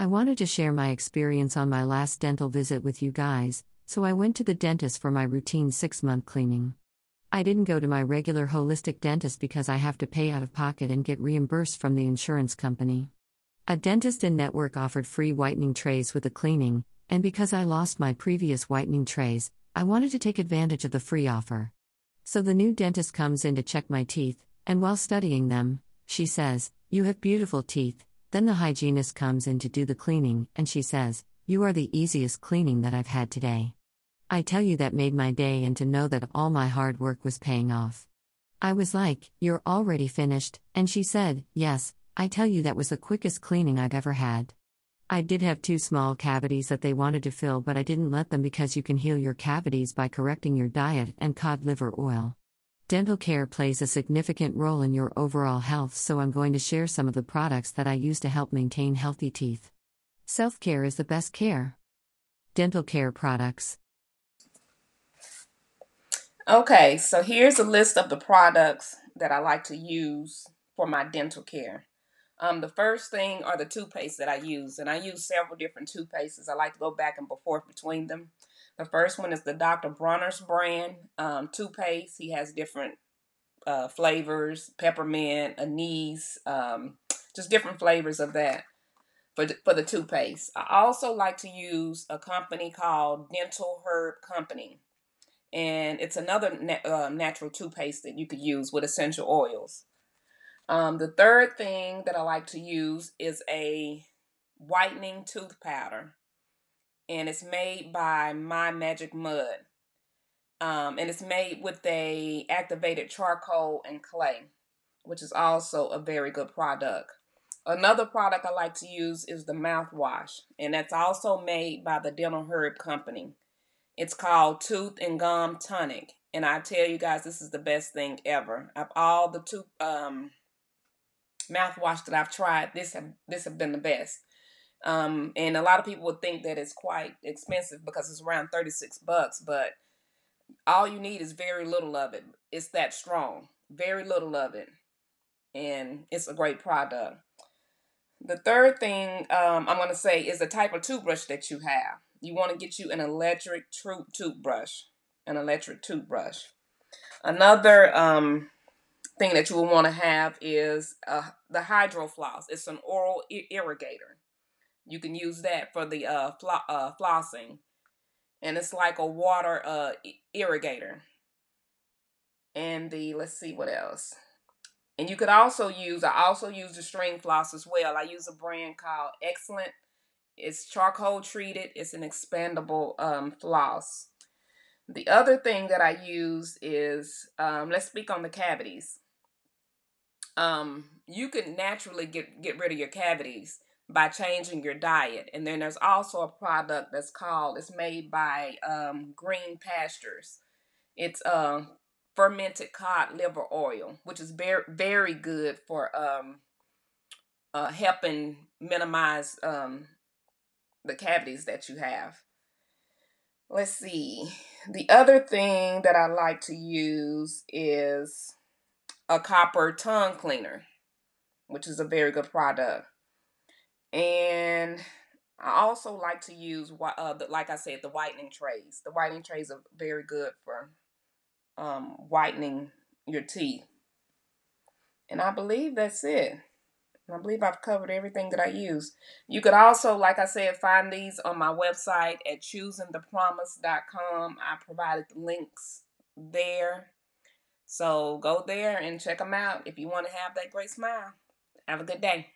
I wanted to share my experience on my last dental visit with you guys, so I went to the dentist for my routine six month cleaning. I didn't go to my regular holistic dentist because I have to pay out of pocket and get reimbursed from the insurance company. A dentist in network offered free whitening trays with the cleaning, and because I lost my previous whitening trays, I wanted to take advantage of the free offer. So the new dentist comes in to check my teeth, and while studying them, she says, You have beautiful teeth, then the hygienist comes in to do the cleaning, and she says, You are the easiest cleaning that I've had today. I tell you, that made my day, and to know that all my hard work was paying off. I was like, You're already finished, and she said, Yes, I tell you, that was the quickest cleaning I've ever had. I did have two small cavities that they wanted to fill, but I didn't let them because you can heal your cavities by correcting your diet and cod liver oil. Dental care plays a significant role in your overall health, so I'm going to share some of the products that I use to help maintain healthy teeth. Self care is the best care. Dental care products. Okay, so here's a list of the products that I like to use for my dental care. Um, the first thing are the toothpaste that I use, and I use several different toothpastes. I like to go back and forth between them. The first one is the Dr. Bronner's brand um, toothpaste. He has different uh, flavors, peppermint, anise, um, just different flavors of that for for the toothpaste. I also like to use a company called Dental Herb Company, and it's another na- uh, natural toothpaste that you could use with essential oils. Um, the third thing that I like to use is a whitening tooth powder and it's made by My Magic Mud. Um, and it's made with a activated charcoal and clay, which is also a very good product. Another product I like to use is the mouthwash, and that's also made by the Dental Herb Company. It's called Tooth and Gum Tonic, and I tell you guys, this is the best thing ever. Of all the tooth um, mouthwash that I've tried, this have this have been the best. Um, and a lot of people would think that it's quite expensive because it's around 36 bucks, but all you need is very little of it. It's that strong, very little of it. And it's a great product. The third thing um, I'm going to say is the type of toothbrush that you have. You want to get you an electric toothbrush, an electric toothbrush. Another um, thing that you will want to have is uh, the Hydro Floss. It's an oral irrigator. You can use that for the uh, flo- uh, flossing. And it's like a water uh, irrigator. And the, let's see what else. And you could also use, I also use the string floss as well. I use a brand called Excellent. It's charcoal treated, it's an expandable um, floss. The other thing that I use is, um, let's speak on the cavities. Um, you can naturally get, get rid of your cavities by changing your diet. And then there's also a product that's called, it's made by um, Green Pastures. It's uh, fermented cod liver oil, which is very, very good for um, uh, helping minimize um, the cavities that you have. Let's see. The other thing that I like to use is a copper tongue cleaner, which is a very good product. And I also like to use, uh, like I said, the whitening trays. The whitening trays are very good for um, whitening your teeth. And I believe that's it. I believe I've covered everything that I use. You could also, like I said, find these on my website at choosingthepromise.com. I provided the links there. So go there and check them out if you want to have that great smile. Have a good day.